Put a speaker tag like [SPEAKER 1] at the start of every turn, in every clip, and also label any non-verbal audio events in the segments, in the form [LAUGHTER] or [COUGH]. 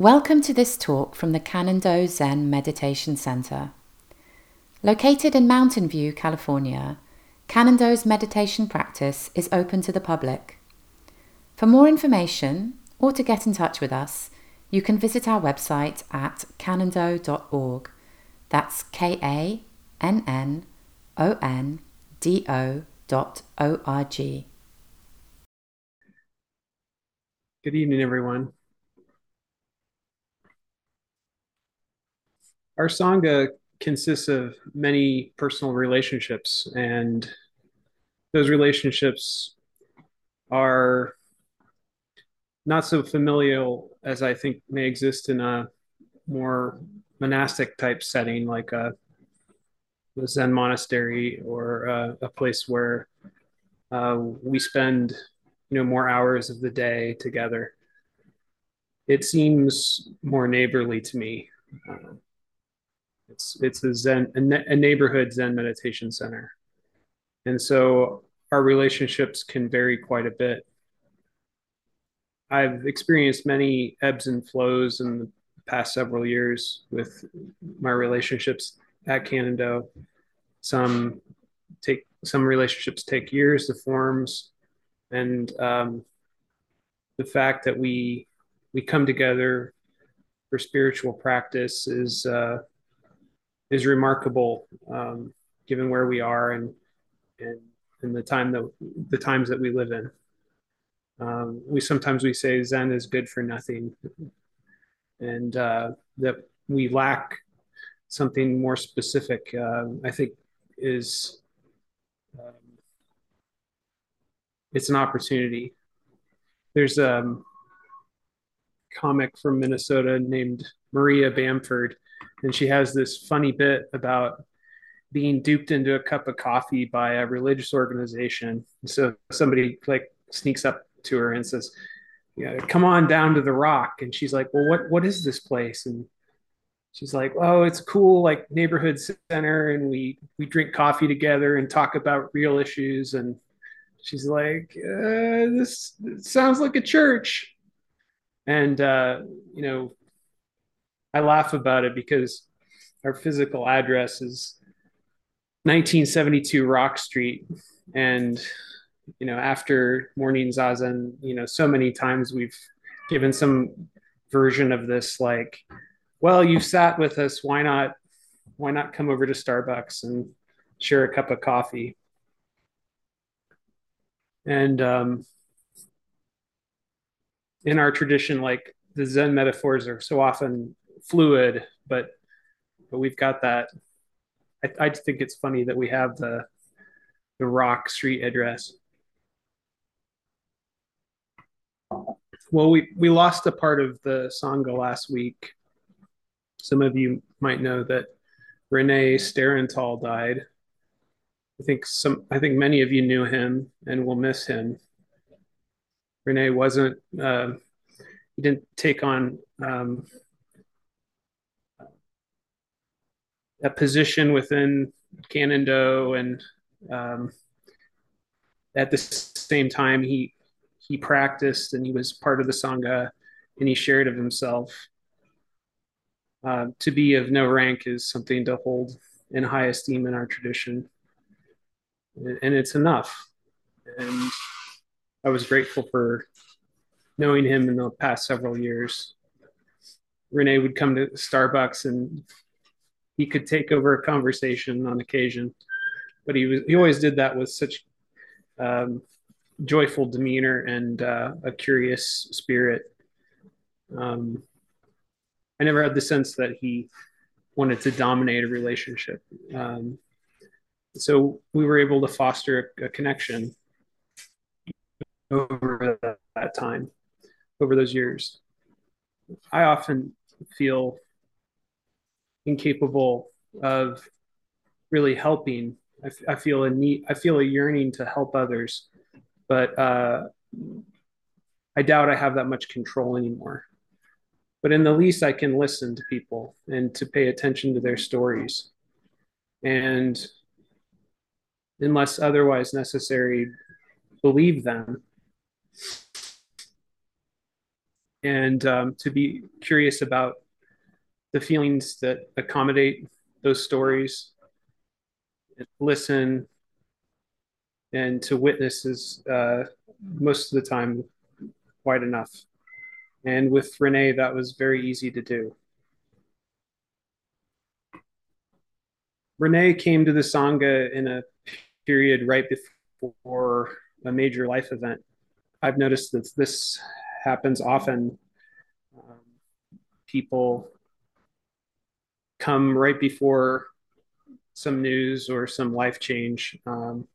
[SPEAKER 1] Welcome to this talk from the Kannon-Do Zen Meditation Center. Located in Mountain View, California, Kannon-Do's meditation practice is open to the public. For more information or to get in touch with us, you can visit our website at kannondo.org. That's K A N N O N D O dot O R G.
[SPEAKER 2] Good evening, everyone. Our Sangha consists of many personal relationships, and those relationships are not so familial as I think may exist in a more monastic type setting, like a, a Zen monastery or a, a place where uh, we spend you know more hours of the day together. It seems more neighborly to me. Uh, it's it's a Zen a, neighborhood Zen meditation center, and so our relationships can vary quite a bit. I've experienced many ebbs and flows in the past several years with my relationships at Kannon-Do. Some take some relationships take years to forms, and um, the fact that we we come together for spiritual practice is uh, is remarkable, um, given where we are and and and the time that the times that we live in. Um, we sometimes we say Zen is good for nothing, and uh, that we lack something more specific. Uh, I think is um, it's an opportunity. There's a comic from Minnesota named Maria Bamford, and she has this funny bit about being duped into a cup of coffee by a religious organization. So somebody like sneaks up to her and says, "Yeah, come on down to the Rock." And she's like, "Well, what what is this place?" And she's like, "Oh, it's cool, like neighborhood center, and we we drink coffee together and talk about real issues." And she's like, uh, "This sounds like a church." And uh, you know, I laugh about it because our physical address is 1972 Rock Street, and you know, after morning zazen, you know, so many times we've given some version of this, like, well, you've sat with us, why not, why not come over to Starbucks and share a cup of coffee? And um, in our tradition, like the Zen metaphors are so often fluid, but but we've got that. I, I think it's funny that we have the the Rock Street address. Well, we, we lost a part of the Sangha last week. Some of you might know that Renee Starenthal died. I think some I think many of you knew him and will miss him. Renee wasn't uh, he didn't take on um, a position within Kannon-Do and um, at the same time he he practiced and he was part of the sangha and he shared of himself. Uh, to be of no rank is something to hold in high esteem in our tradition, and it's enough. And I was grateful for knowing him in the past several years. Renee would come to Starbucks and he could take over a conversation on occasion, but he was he always did that with such um, joyful demeanor and uh, a curious spirit. Um, I never had the sense that he wanted to dominate a relationship. Um, so we were able to foster a, a connection over that, that time, over those years. I often feel incapable of really helping. I, feel a need. I feel a yearning to help others, but uh, I doubt I have that much control anymore. But in the least, I can listen to people and to pay attention to their stories, and unless otherwise necessary, believe them. and um, to be curious about the feelings that accommodate those stories, listen, and to witness is uh, most of the time quite enough. And with Renee, that was very easy to do. Renee came to the Sangha in a period right before a major life event. I've noticed that this happens often. Um, people come right before some news or some life change. Um,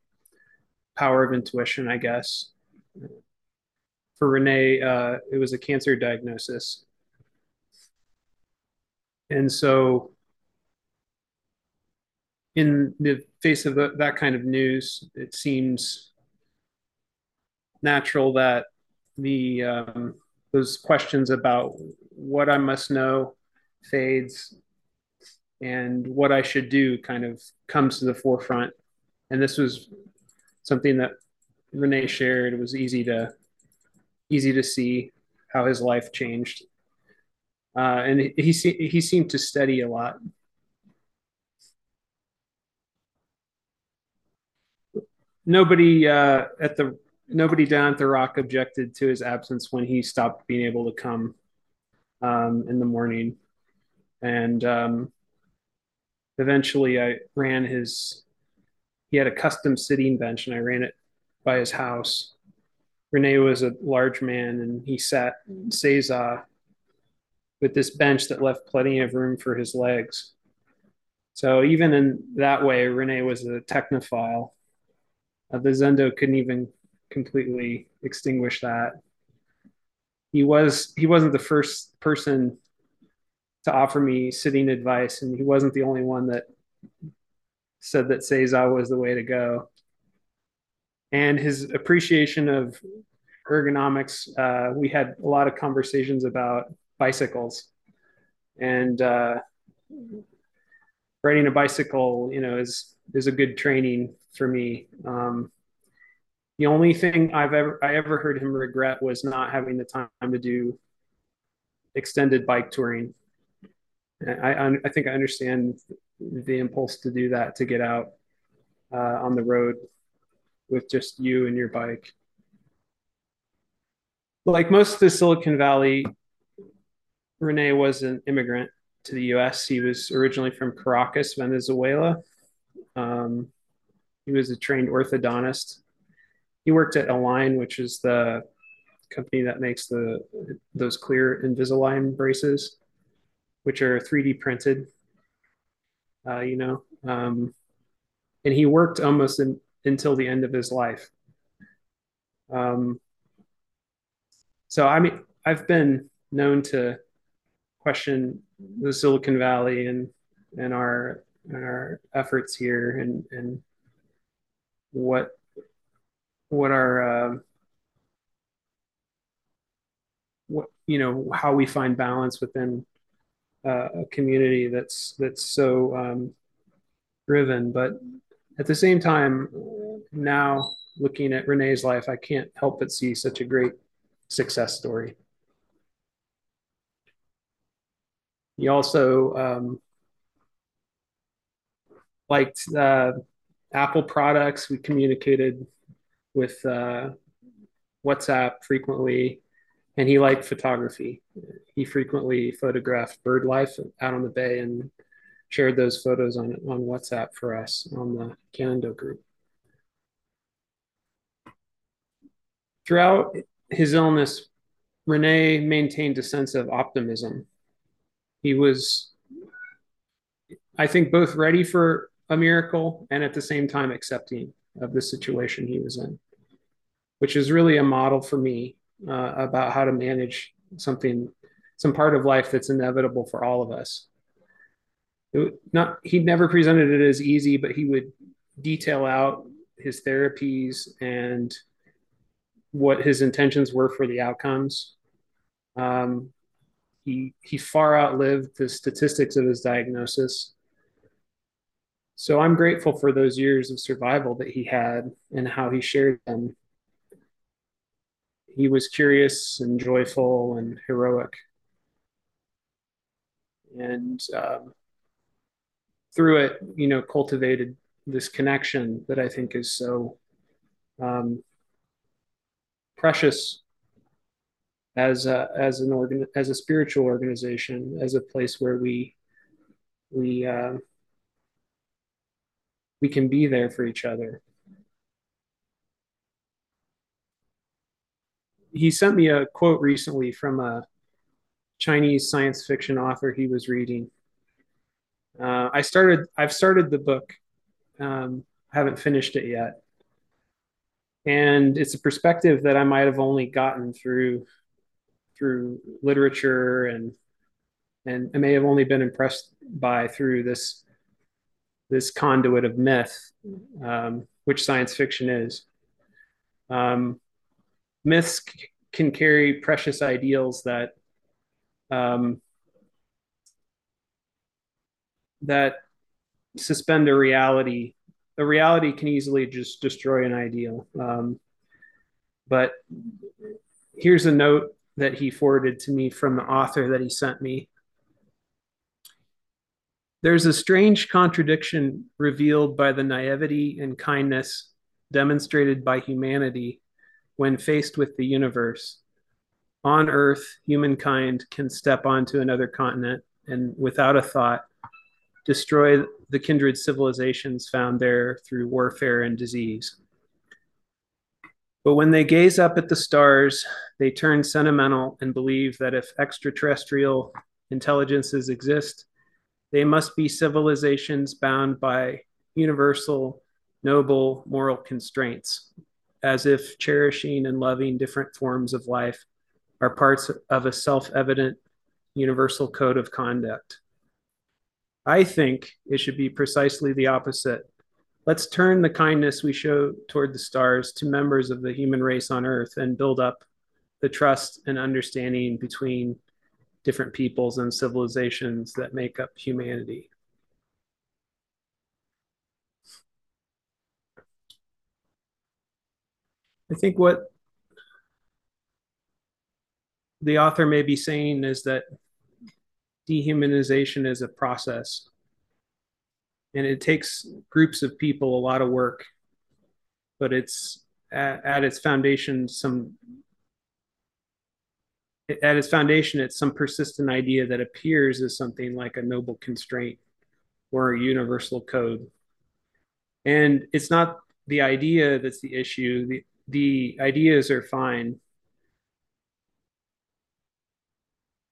[SPEAKER 2] power of intuition, I guess. For Renee, uh, it was a cancer diagnosis. And so, in the face of the, that kind of news, it seems natural that the um, those questions about what I must know fades and what I should do kind of comes to the forefront. And this was something that Renee shared. It was easy to easy to see how his life changed, uh, and he he seemed to study a lot. Nobody uh, at the nobody down at the rock objected to his absence when he stopped being able to come um, in the morning, and um, eventually I ran his. He had a custom sitting bench, and I ran it by his house. Rene was a large man, and he sat seiza with this bench that left plenty of room for his legs. So even in that way, Rene was a technophile. Uh, the Zendo couldn't even completely extinguish that. He was he wasn't the first person to offer me sitting advice, and he wasn't the only one that said that Seiza was the way to go. And his appreciation of ergonomics, uh, we had a lot of conversations about bicycles, and uh, riding a bicycle, you know, is is a good training for me. Um, the only thing I've ever I ever heard him regret was not having the time to do extended bike touring. I I think I understand the impulse to do that to get out uh, on the road with just you and your bike. Like most of the Silicon Valley, Rene was an immigrant to the US. He was originally from Caracas, Venezuela. Um, he was a trained orthodontist he worked at Align, which is the company that makes the those clear Invisalign braces, which are 3D printed. Uh, you know, um, and he worked almost in, until the end of his life. Um, so I mean, I've been known to question the Silicon Valley and and our and our efforts here and and what what our uh, what you know how we find balance within uh, a community that's that's so um, driven. But at the same time now looking at renee's life i can't help but see such a great success story. He also um, liked uh, apple products. We communicated with uh, WhatsApp frequently, and he liked photography. He frequently photographed bird life out on the bay and shared those photos on on WhatsApp for us on the Kannon-Do group. Throughout his illness, Rene maintained a sense of optimism. He was, I think, both ready for a miracle and at the same time accepting of the situation he was in which is really a model for me uh, about how to manage something, some part of life that's inevitable for all of us. It, not he never presented it as easy, but he would detail out his therapies and what his intentions were for the outcomes. Um, he he far outlived the statistics of his diagnosis. So I'm grateful for those years of survival that he had and how he shared them he was curious and joyful and heroic. And um, through it, you know, cultivated this connection that I think is so um, precious as a, as an organ as a spiritual organization, as a place where we we uh, we can be there for each other. He sent me a quote recently from a Chinese science fiction author he was reading. Uh, I started. I've started the book. Um, haven't finished it yet, and it's a perspective that I might have only gotten through through literature and and I may have only been impressed by through this this conduit of myth, um, which science fiction is. Um, myths c- can carry precious ideals that um, that suspend a reality. A reality can easily just destroy an ideal. Um, but here's a note that he forwarded to me from the author that he sent me. There's a strange contradiction revealed by the naivety and kindness demonstrated by humanity when faced with the universe. On Earth, humankind can step onto another continent and, without a thought, destroy the kindred civilizations found there through warfare and disease. But when they gaze up at the stars, they turn sentimental and believe that if extraterrestrial intelligences exist, they must be civilizations bound by universal, noble moral constraints, as if cherishing and loving different forms of life are parts of a self evident universal code of conduct. I think it should be precisely the opposite. Let's turn the kindness we show toward the stars to members of the human race on earth and build up the trust and understanding between different peoples and civilizations that make up humanity. I think what the author may be saying is that dehumanization is a process. And it takes groups of people a lot of work but it's at, at its foundation some at its foundation it's some persistent idea that appears as something like a noble constraint or a universal code. And it's not the idea that's the issue. The the ideas are fine.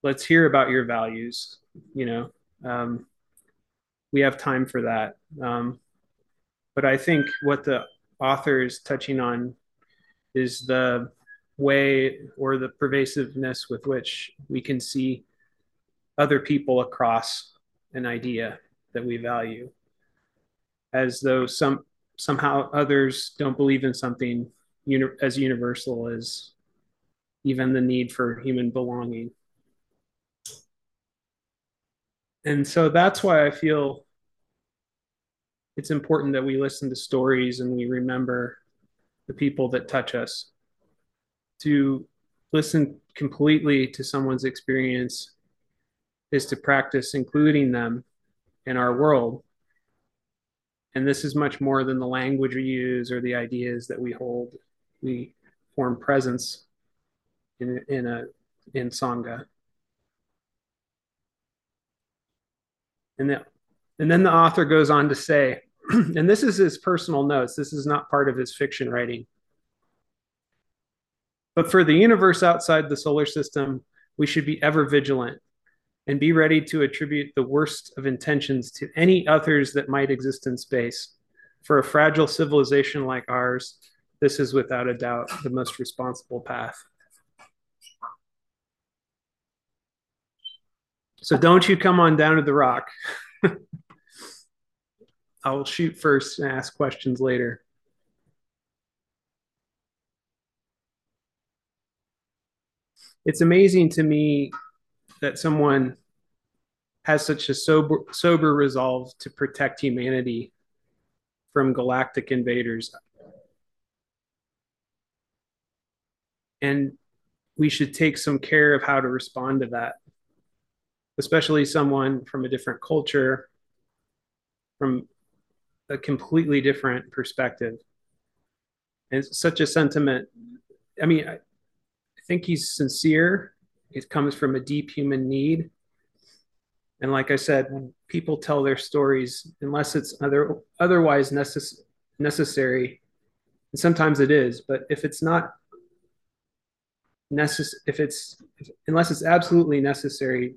[SPEAKER 2] Let's hear about your values you know um, we have time for that. Um, but i think what the author is touching on is the way or the pervasiveness with which we can see other people across an idea that we value. As though some somehow others don't believe in something uni- as universal as even the need for human belonging and so that's why I feel it's important that we listen to stories and we remember the people that touch us. To listen completely to someone's experience is to practice including them in our world. And this is much more than the language we use or the ideas that we hold. We form presence in, in a in Sangha. And, the, and then the author goes on to say, [CLEARS THROAT] and this is his personal notes, this is not part of his fiction writing. But for the universe outside the solar system, we should be ever vigilant and be ready to attribute the worst of intentions to any others that might exist in space. For a fragile civilization like ours, this is without a doubt the most responsible path. So don't you come on down to the rock. [LAUGHS] I'll shoot first and ask questions later. It's amazing to me that someone has such a sober, sober resolve to protect humanity from galactic invaders. And we should take some care of how to respond to that, especially someone from a different culture, from a completely different perspective. And such a sentiment. I mean, I, I think he's sincere. It comes from a deep human need. And like I said, when people tell their stories, unless it's other otherwise necess- necessary, and sometimes it is, but if it's not necessary, if it's if, unless it's absolutely necessary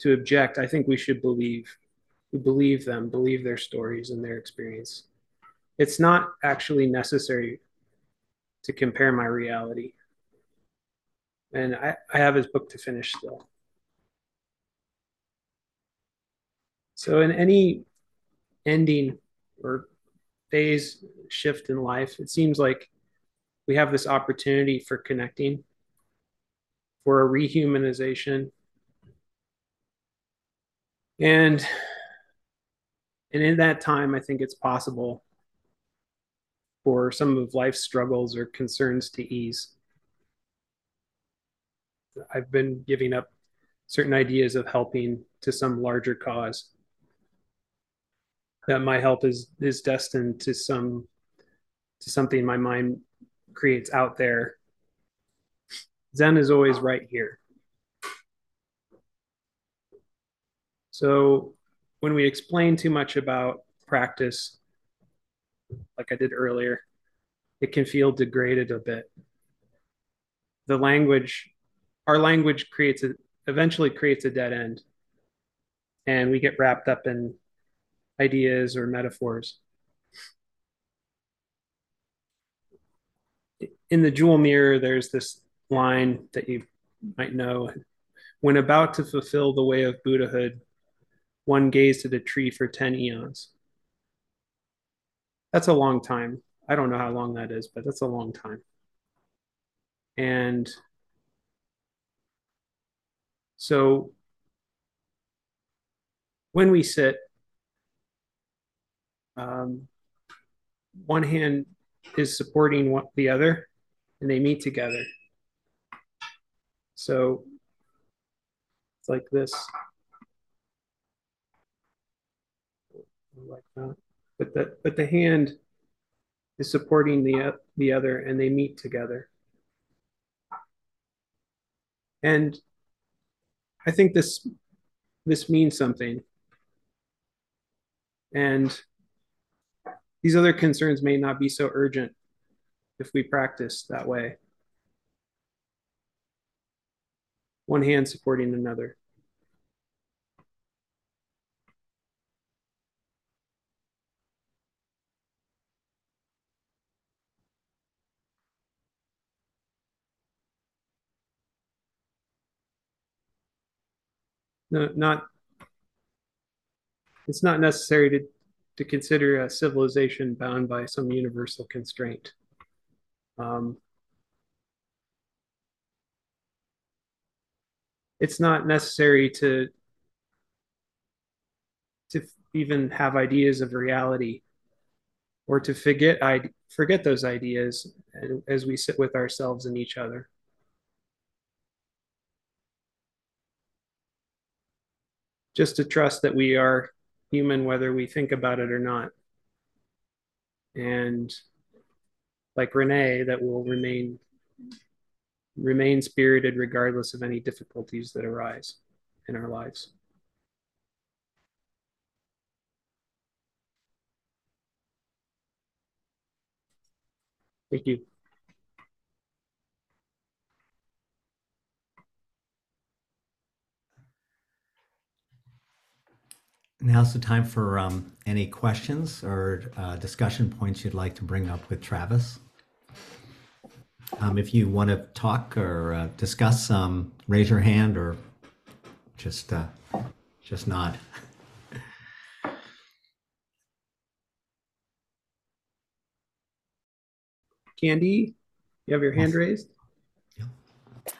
[SPEAKER 2] to object, I think we should believe we believe them, believe their stories and their experience. It's not actually necessary to compare my reality. And I, I have his book to finish still. So, in any ending or phase shift in life, it seems like we have this opportunity for connecting, for a rehumanization. And and in that time, I think it's possible for some of life's struggles or concerns to ease. I've been giving up certain ideas of helping to some larger cause. That my help is is destined to some to something my mind creates out there. Zen is always right here. So when we explain too much about practice, like I did earlier, it can feel degraded a bit. The language, our language creates a, eventually creates a dead end. And we get wrapped up in ideas or metaphors. In the jewel mirror, there's this line that you might know. When about to fulfill the way of Buddhahood, one gazed at a tree for 10 eons. That's a long time. I don't know how long that is, but that's a long time. And so when we sit, um, one hand is supporting the other and they meet together. So it's like this. like that. But the but the hand is supporting the the other, and they meet together. And I think this this means something. And these other concerns may not be so urgent if we practice that way. One hand supporting another. no, not it's not necessary to to consider a civilization bound by some universal constraint. Um, it's not necessary to to even have ideas of reality or to forget I forget those ideas as we sit with ourselves and each other. just to trust that we are human whether we think about it or not and like renee that will remain remain spirited regardless of any difficulties that arise in our lives thank you
[SPEAKER 3] Now's the time for um, any questions or uh, discussion points you'd like to bring up with Travis. Um, if you want to talk or uh, discuss, um, raise your hand or just uh, just nod.
[SPEAKER 2] Candy, you have your hand raised.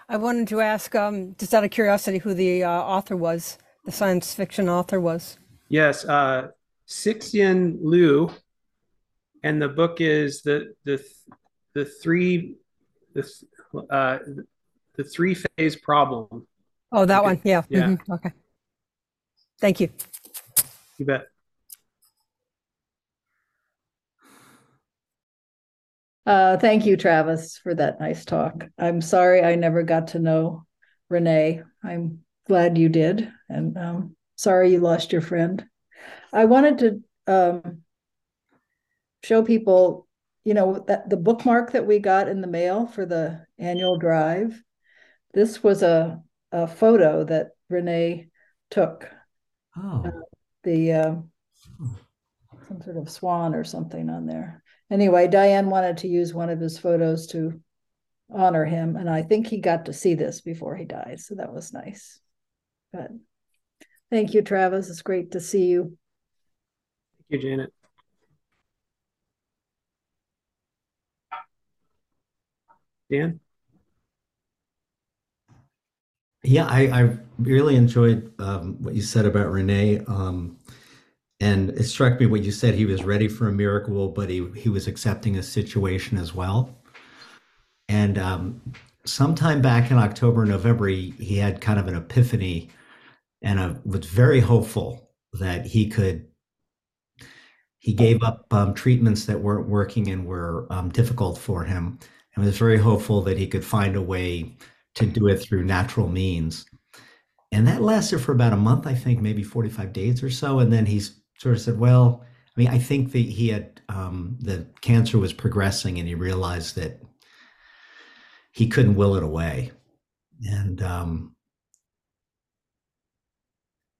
[SPEAKER 4] I wanted to ask, um, just out of curiosity, who the uh, author was, the science fiction author was.
[SPEAKER 2] Yes, uh, Cixin Liu, and the book is the the the three the uh, the three phase problem.
[SPEAKER 4] Oh, that
[SPEAKER 2] Okay.
[SPEAKER 4] one. Yeah.
[SPEAKER 2] Yeah.
[SPEAKER 4] mhm, Okay. Thank you.
[SPEAKER 2] You bet.
[SPEAKER 5] Uh, thank you, Travis, for that nice talk. I'm sorry I never got to know Renee. I'm glad you did, and um, sorry you lost your friend. I wanted to um, show people, you know, that the bookmark that we got in the mail for the annual drive. This was a a photo that Renee took.
[SPEAKER 3] Oh,
[SPEAKER 5] The uh, some sort of swan or something on there. Anyway, Diane wanted to use one of his photos to honor him, and I think he got to see this before he died, so that was nice. But thank you, Travis. It's great to see you.
[SPEAKER 2] Thank you, Janet. Dan?
[SPEAKER 3] yeah, I, I really enjoyed um, what you said about Renee. Um, and it struck me what you said. He was ready for a miracle, but he, he was accepting a situation as well. And um, sometime back in October, November, he, he had kind of an epiphany and uh was very hopeful that he could. He gave up um, treatments that weren't working and were um, difficult for him, and was very hopeful that he could find a way to do it through natural means. And that lasted for about a month, I think, maybe 45 days or so. And then he sort of said, Well, I mean, I think that he had um, the cancer was progressing and he realized that he couldn't will it away. And um,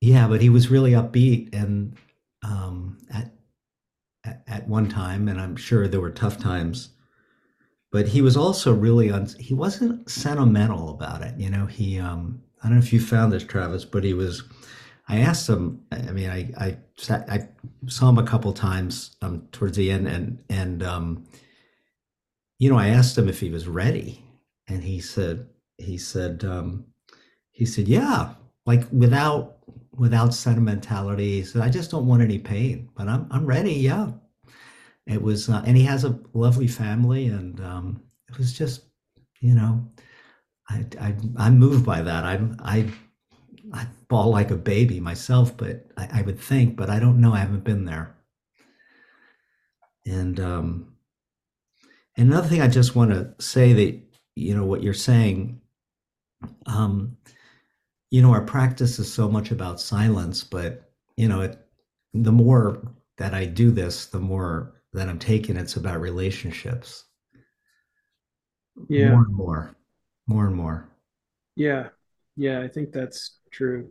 [SPEAKER 3] yeah, but he was really upbeat and um, at, at at one time, and I'm sure there were tough times. But he was also really un, he wasn't sentimental about it. You know, he um, I don't know if you found this, Travis, but he was. I asked him. I mean, I I sat, I saw him a couple times um, towards the end, and and um, you know, I asked him if he was ready, and he said he said um, he said yeah, like without without sentimentality. He said I just don't want any pain, but I'm I'm ready. Yeah, it was, uh, and he has a lovely family, and um, it was just you know, I I I'm moved by that. I'm I I bawl like a baby myself, but I, I would think, but I don't know. I haven't been there. And um, another thing I just want to say that you know what you're saying. Um, you know, our practice is so much about silence, but you know, it, the more that I do this, the more that I'm taking it's about relationships.
[SPEAKER 2] Yeah.
[SPEAKER 3] More and more, more and more.
[SPEAKER 2] Yeah. Yeah, I think that's true.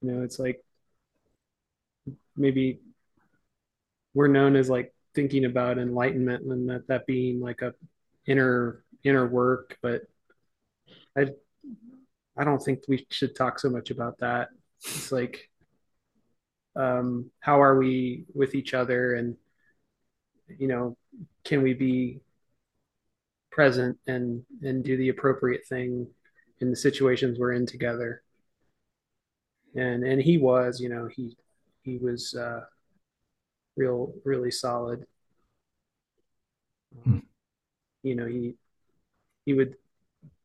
[SPEAKER 2] You know, it's like maybe we're known as like thinking about enlightenment and that that being like a inner inner work, but I I don't think we should talk so much about that. It's like um how are we with each other and you know, can we be present and and do the appropriate thing in the situations we're in together? And and he was you know he he was uh real really solid.
[SPEAKER 3] Hmm.
[SPEAKER 2] you know he he would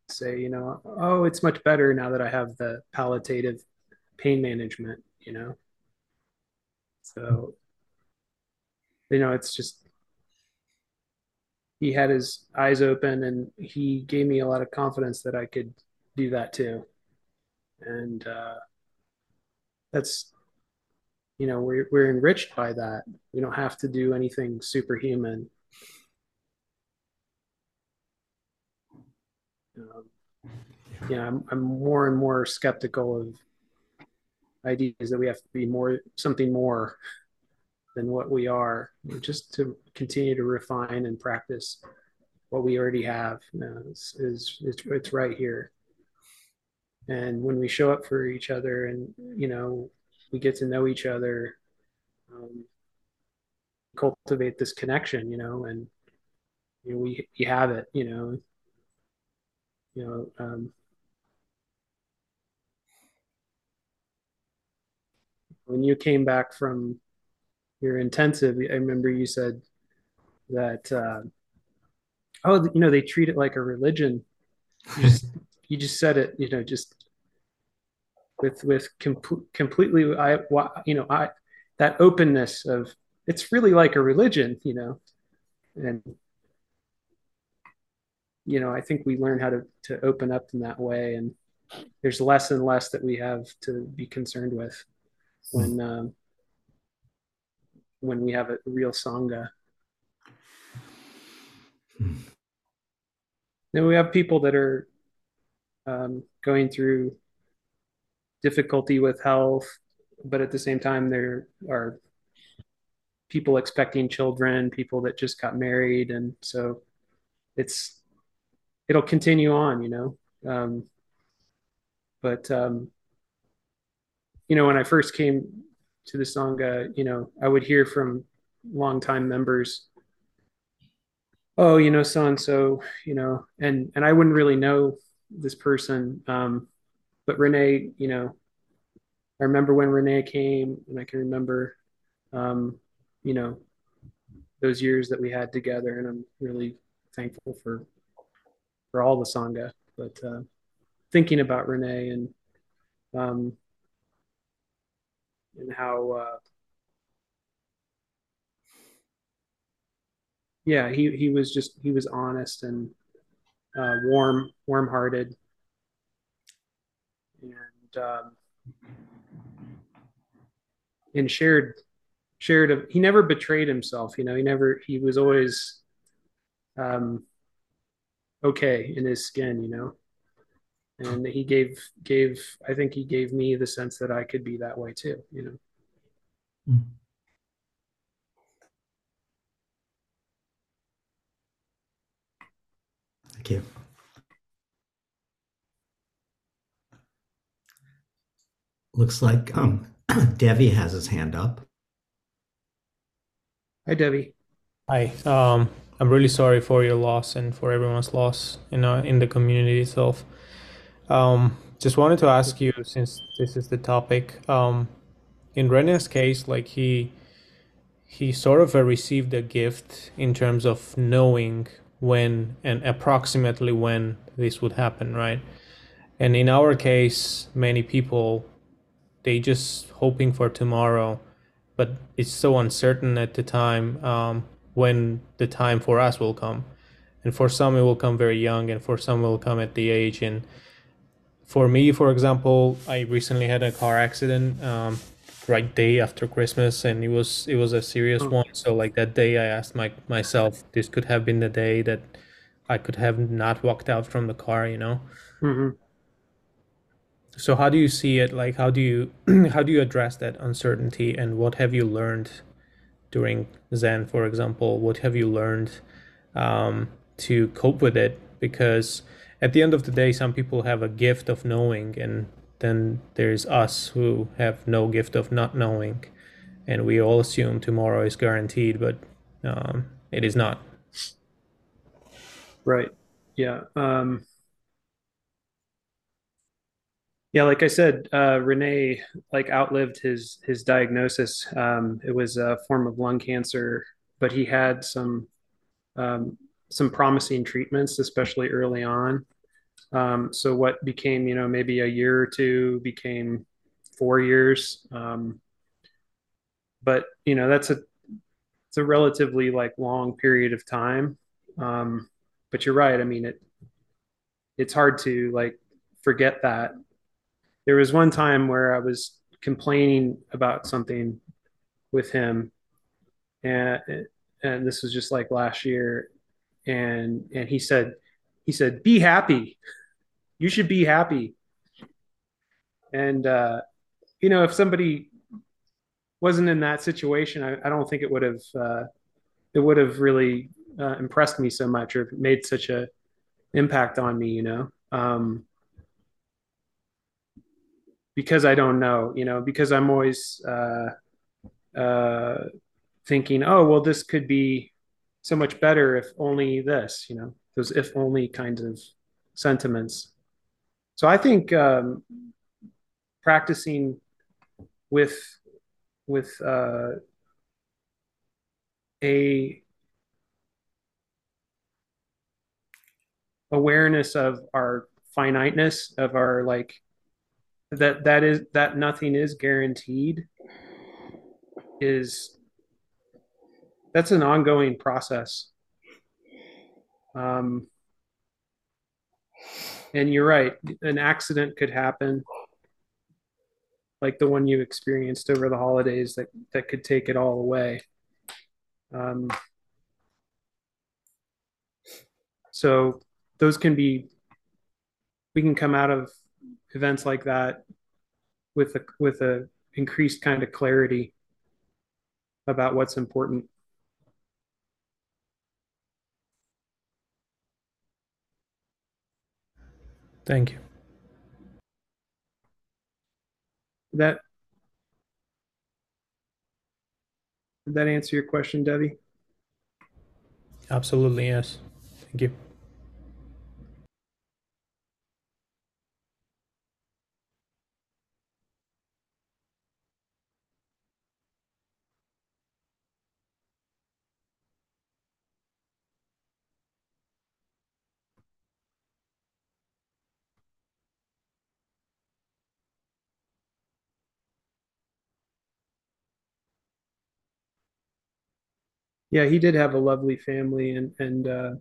[SPEAKER 2] say you know oh it's much better now that i have the palliative pain management you know? So you know it's just he had his eyes open and he gave me a lot of confidence that I could do that too. And uh, that's, you know, we're, we're enriched by that. We don't have to do anything superhuman. Um, yeah, I'm, I'm more and more skeptical of ideas that we have to be more something more than what we are, just to continue to refine and practice what we already have. You know, is, it's, it's right here. And when we show up for each other, and you know, we get to know each other, um, cultivate this connection. You know, and you know, we we have it. You know, you know. Um, when you came back from your intensive, I remember you said that, uh, oh, you know, they treat it like a religion. You just, you just said it, you know, just with with com- completely I you know I that openness of it's really like a religion, you know, and you know I think we learn how to to open up in that way, and there's less and less that we have to be concerned with when um, when we have a real sangha. Then we have people that are um, going through difficulty with health, but at the same time, there are people expecting children, people that just got married, and so it's it'll continue on, you know. Um, but um, you know, when I first came to the sangha, you know, I would hear from longtime members, "Oh, you know, so and so," you know, and and I wouldn't really know this person. Um, but Renee, you know, I remember when Renee came, and I can remember, um, you know, those years that we had together, and I'm really thankful for for all the sangha. But uh, thinking about Renee and um, and how uh, yeah he he was just he was honest and uh, warm warm hearted and um, and shared shared he never betrayed himself you know he never he was always um okay in his skin you know and he gave gave i think he gave me the sense that i could be that way too you know. Mm.
[SPEAKER 3] thank you. Looks like um [CLEARS THROAT] devi has his hand up.
[SPEAKER 2] Hi devi.
[SPEAKER 6] Hi. Um i'm really sorry for your loss and for everyone's loss in uh, in the community itself um, just wanted to ask you, since this is the topic, um, in Rene's case, like he he sort of received a gift in terms of knowing when and approximately when this would happen, right? And in our case, many people they just hoping for tomorrow, but it's so uncertain at the time um, when the time for us will come. And for some, it will come very young, and for some, it will come at the age and for me, for example, I recently had a car accident um, right day after Christmas, and it was it was a serious oh. one. So like that day, I asked my myself, this could have been the day that I could have not walked out from the car, you know. Mm-hmm. So how do you see it? Like how do you [CLEARS THROAT] how do you address that uncertainty, and what have you learned during Zen, for example? What have you learned um, to cope with it? Because at the end of the day, some people have a gift of knowing, and then there's us who have no gift of not knowing, and we all assume tomorrow is guaranteed, but um, it is not.
[SPEAKER 2] Right. Yeah. Um, yeah, like I said, uh, Renee like outlived his his diagnosis. Um, it was a form of lung cancer, but he had some um, some promising treatments, especially early on. Um, so what became, you know, maybe a year or two became four years. Um, but you know, that's a it's a relatively like long period of time. Um, but you're right. I mean, it it's hard to like forget that. There was one time where I was complaining about something with him, and and this was just like last year, and and he said he said be happy. You should be happy. And uh you know if somebody wasn't in that situation i, I don't think it would have uh it would have really uh, impressed me so much or made such a impact on me you know? Um because i don't know you know because i'm always uh uh thinking oh well this could be so much better if only this you know those if only kinds of sentiments. So I think um, practicing with with uh, a awareness of our finiteness of our like that that is that nothing is guaranteed is that's an ongoing process um and you're right an accident could happen like the one you experienced over the holidays that that could take it all away. Um so those can be we can come out of events like that with a with a increased kind of clarity about what's important
[SPEAKER 6] Thank you.
[SPEAKER 2] that did that answer your question debbie
[SPEAKER 6] Absolutely, yes. Thank you.
[SPEAKER 2] Yeah he did have a lovely family and and uh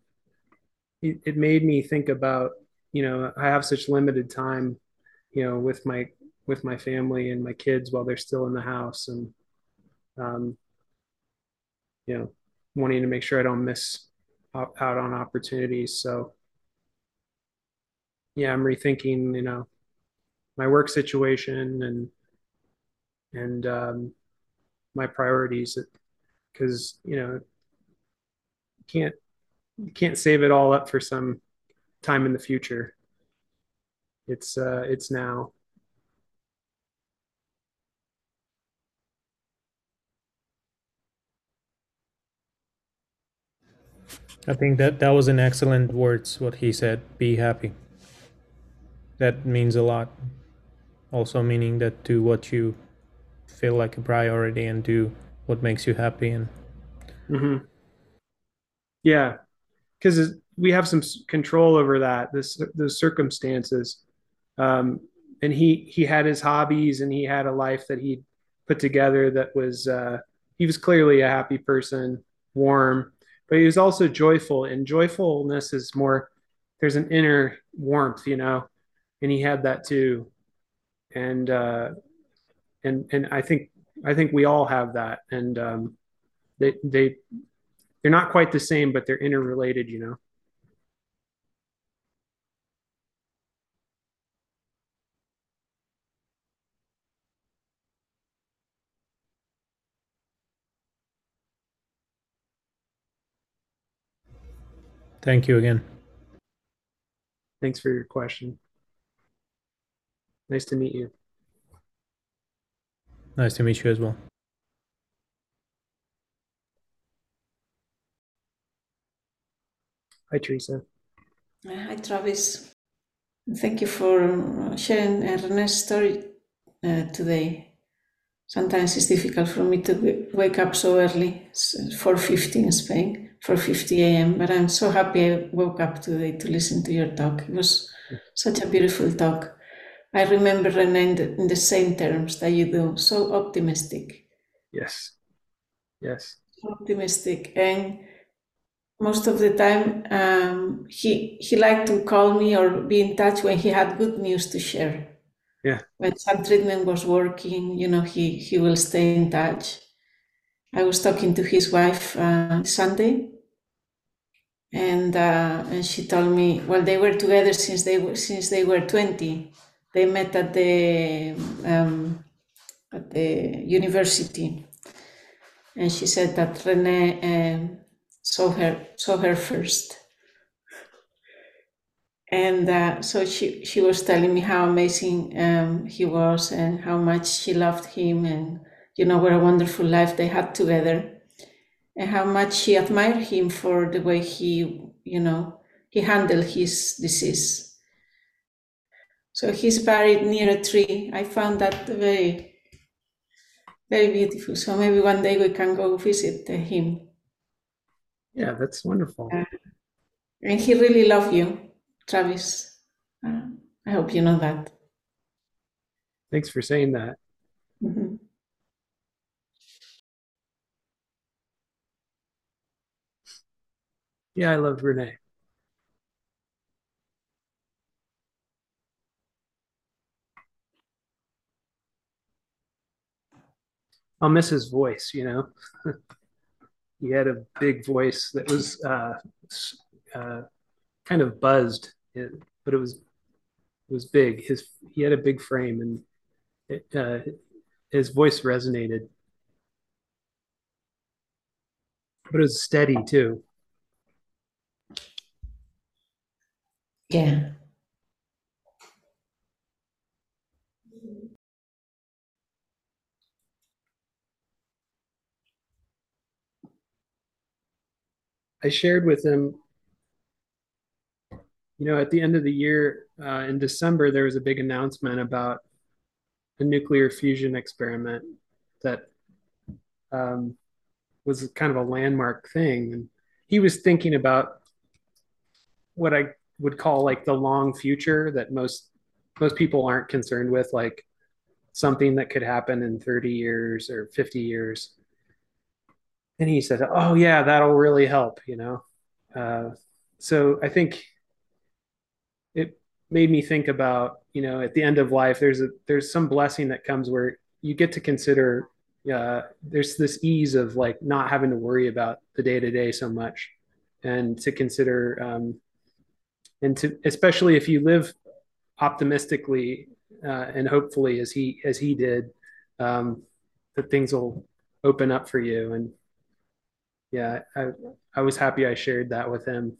[SPEAKER 2] it, it made me think about you know i have such limited time you know with my with my family and my kids while they're still in the house and um you know wanting to make sure i don't miss out on opportunities. So yeah i'm rethinking you know my work situation and and um my priorities because you know you can't you can't save it all up for some time in the future it's uh it's now
[SPEAKER 6] I think that that was an excellent words what he said. Be happy. That means a lot. Also meaning that do what you feel like a priority and do what makes you happy and
[SPEAKER 2] hmm yeah. Because we have some control over that this those circumstances. Um and he he had his hobbies and he had a life that he put together that was uh he was clearly a happy person warm but he was also joyful and joyfulness is more there's an inner warmth you know and he had that too. And uh and and i think i think we all have that. And um they they they're not quite the same but they're interrelated you know?
[SPEAKER 6] Thank you again.
[SPEAKER 2] thanks for your question. Nice to meet you
[SPEAKER 6] Nice to meet you as well.
[SPEAKER 2] hi teresa uh,
[SPEAKER 7] Hi, Travis. Thank you for um, sharing Rene's story uh, today. Sometimes it's difficult for me to wake up so early. It's uh, 4.50 in Spain, 4.50 a.m. But I'm so happy I woke up today to listen to your talk. It was such a beautiful talk. I remember Rene in the, same terms that you do, so optimistic.
[SPEAKER 2] yes. Yes.
[SPEAKER 7] Optimistic. And most of the time um, he he liked to call me or be in touch when he had good news to share.
[SPEAKER 2] Yeah.
[SPEAKER 7] When some treatment was working you know he he will stay in touch. I was talking to his wife uh, sunday. And uh, and she told me well they were together since they were since they were 20 they met at the um, at the university. And she said that rene um, saw her saw her first. And uh, so she she was telling me how amazing um, he was and how much she loved him and you know what a wonderful life they had together. And how much she admired him for the way he you know he handled his disease so he's buried near a tree i found that very very beautiful so maybe one day we can go visit him
[SPEAKER 2] yeah that's wonderful
[SPEAKER 7] and he really loved you Travis. Uh, I hope you know that.
[SPEAKER 2] Thanks for saying that.
[SPEAKER 7] Mhm.
[SPEAKER 2] Yeah, I loved Renee. I'll miss his voice, you know. [LAUGHS] he had a big voice that was uh, uh, kind of buzzed, but it was it was big. His he had a big frame, and it, uh, his voice resonated, but it was steady too.
[SPEAKER 7] Yeah.
[SPEAKER 2] I shared with him, you know, at the end of the year uh, in December, there was a big announcement about a nuclear fusion experiment that um, was kind of a landmark thing. And he was thinking about what I would call like the long future that most most people aren't concerned with, like something that could happen in 30 years or 50 years. And he said, "Oh yeah, that'll really help," you know. Uh, so I think it made me think about, you know, at the end of life, there's a there's some blessing that comes where you get to consider. Uh, there's this ease of like not having to worry about the day to day so much, and to consider, um, and to especially if you live optimistically uh, and hopefully as he as he did, um, that things will open up for you and yeah, I I was happy I shared that with him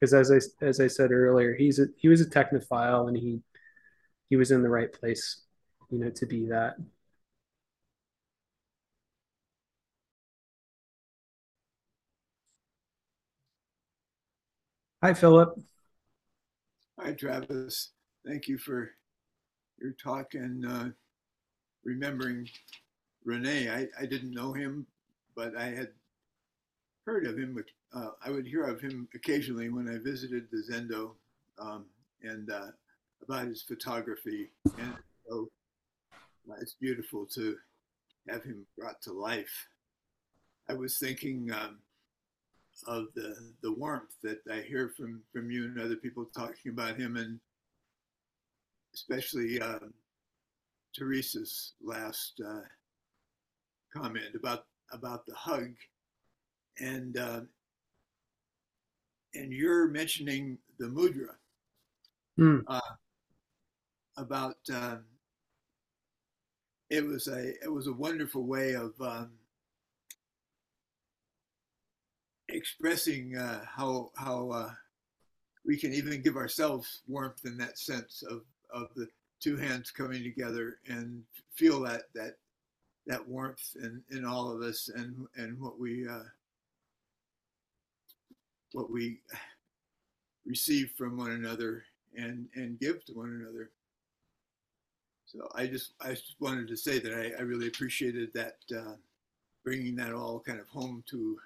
[SPEAKER 2] because as I as I said earlier, he's a, he was a technophile and he he was in the right place, you know, to be that. Hi, Philip.
[SPEAKER 8] Hi, Travis. Thank you for your talk and uh, remembering Renee. I, I didn't know him, but I had heard of him. Uh, I would hear of him occasionally when I visited the Zendo um, and uh, about his photography. And so uh, it's beautiful to have him brought to life. I was thinking um, of the, the warmth that I hear from, from you and other people talking about him, and especially um, Teresa's last uh, comment about about the hug and uh, and you're mentioning the mudra
[SPEAKER 2] Hmm.
[SPEAKER 8] uh, about uh, it was a it was a wonderful way of um, expressing uh, how how uh, we can even give ourselves warmth in that sense of of the two hands coming together and feel that that that warmth in, in all of us and and what we uh, what we receive from one another and and give to one another. So I just I just wanted to say that I, I really appreciated that uh, bringing that all kind of home to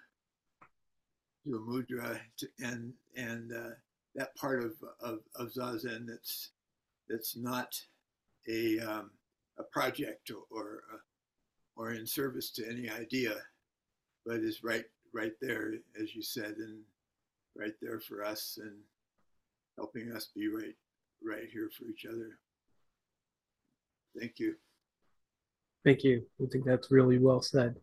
[SPEAKER 8] to a mudra to, and and uh, that part of, of of zazen that's that's not a um, a project or or, uh, or in service to any idea, but is right right there as you said and right there for us and helping us be right right here for each other. Thank you.
[SPEAKER 2] Thank you. I think that's really well said.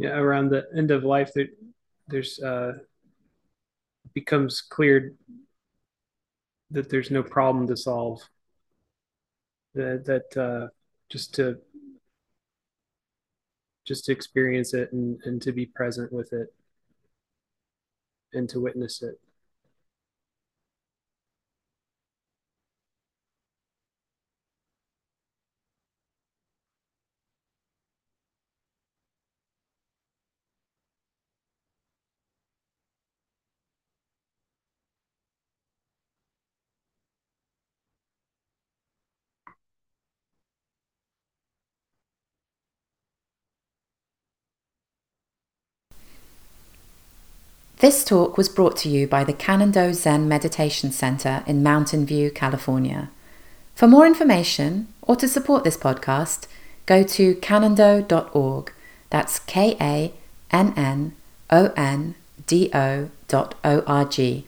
[SPEAKER 2] Yeah, around the end of life, there, there's uh, becomes clear that there's no problem to solve. That that uh, just to just to experience it and, and to be present with it and to witness it.
[SPEAKER 1] This talk was brought to you by the Kannon-Do Zen Meditation Center in Mountain View, California. For more information or to support this podcast, go to kannondo.org. That's K A N N O N D O dot O R G.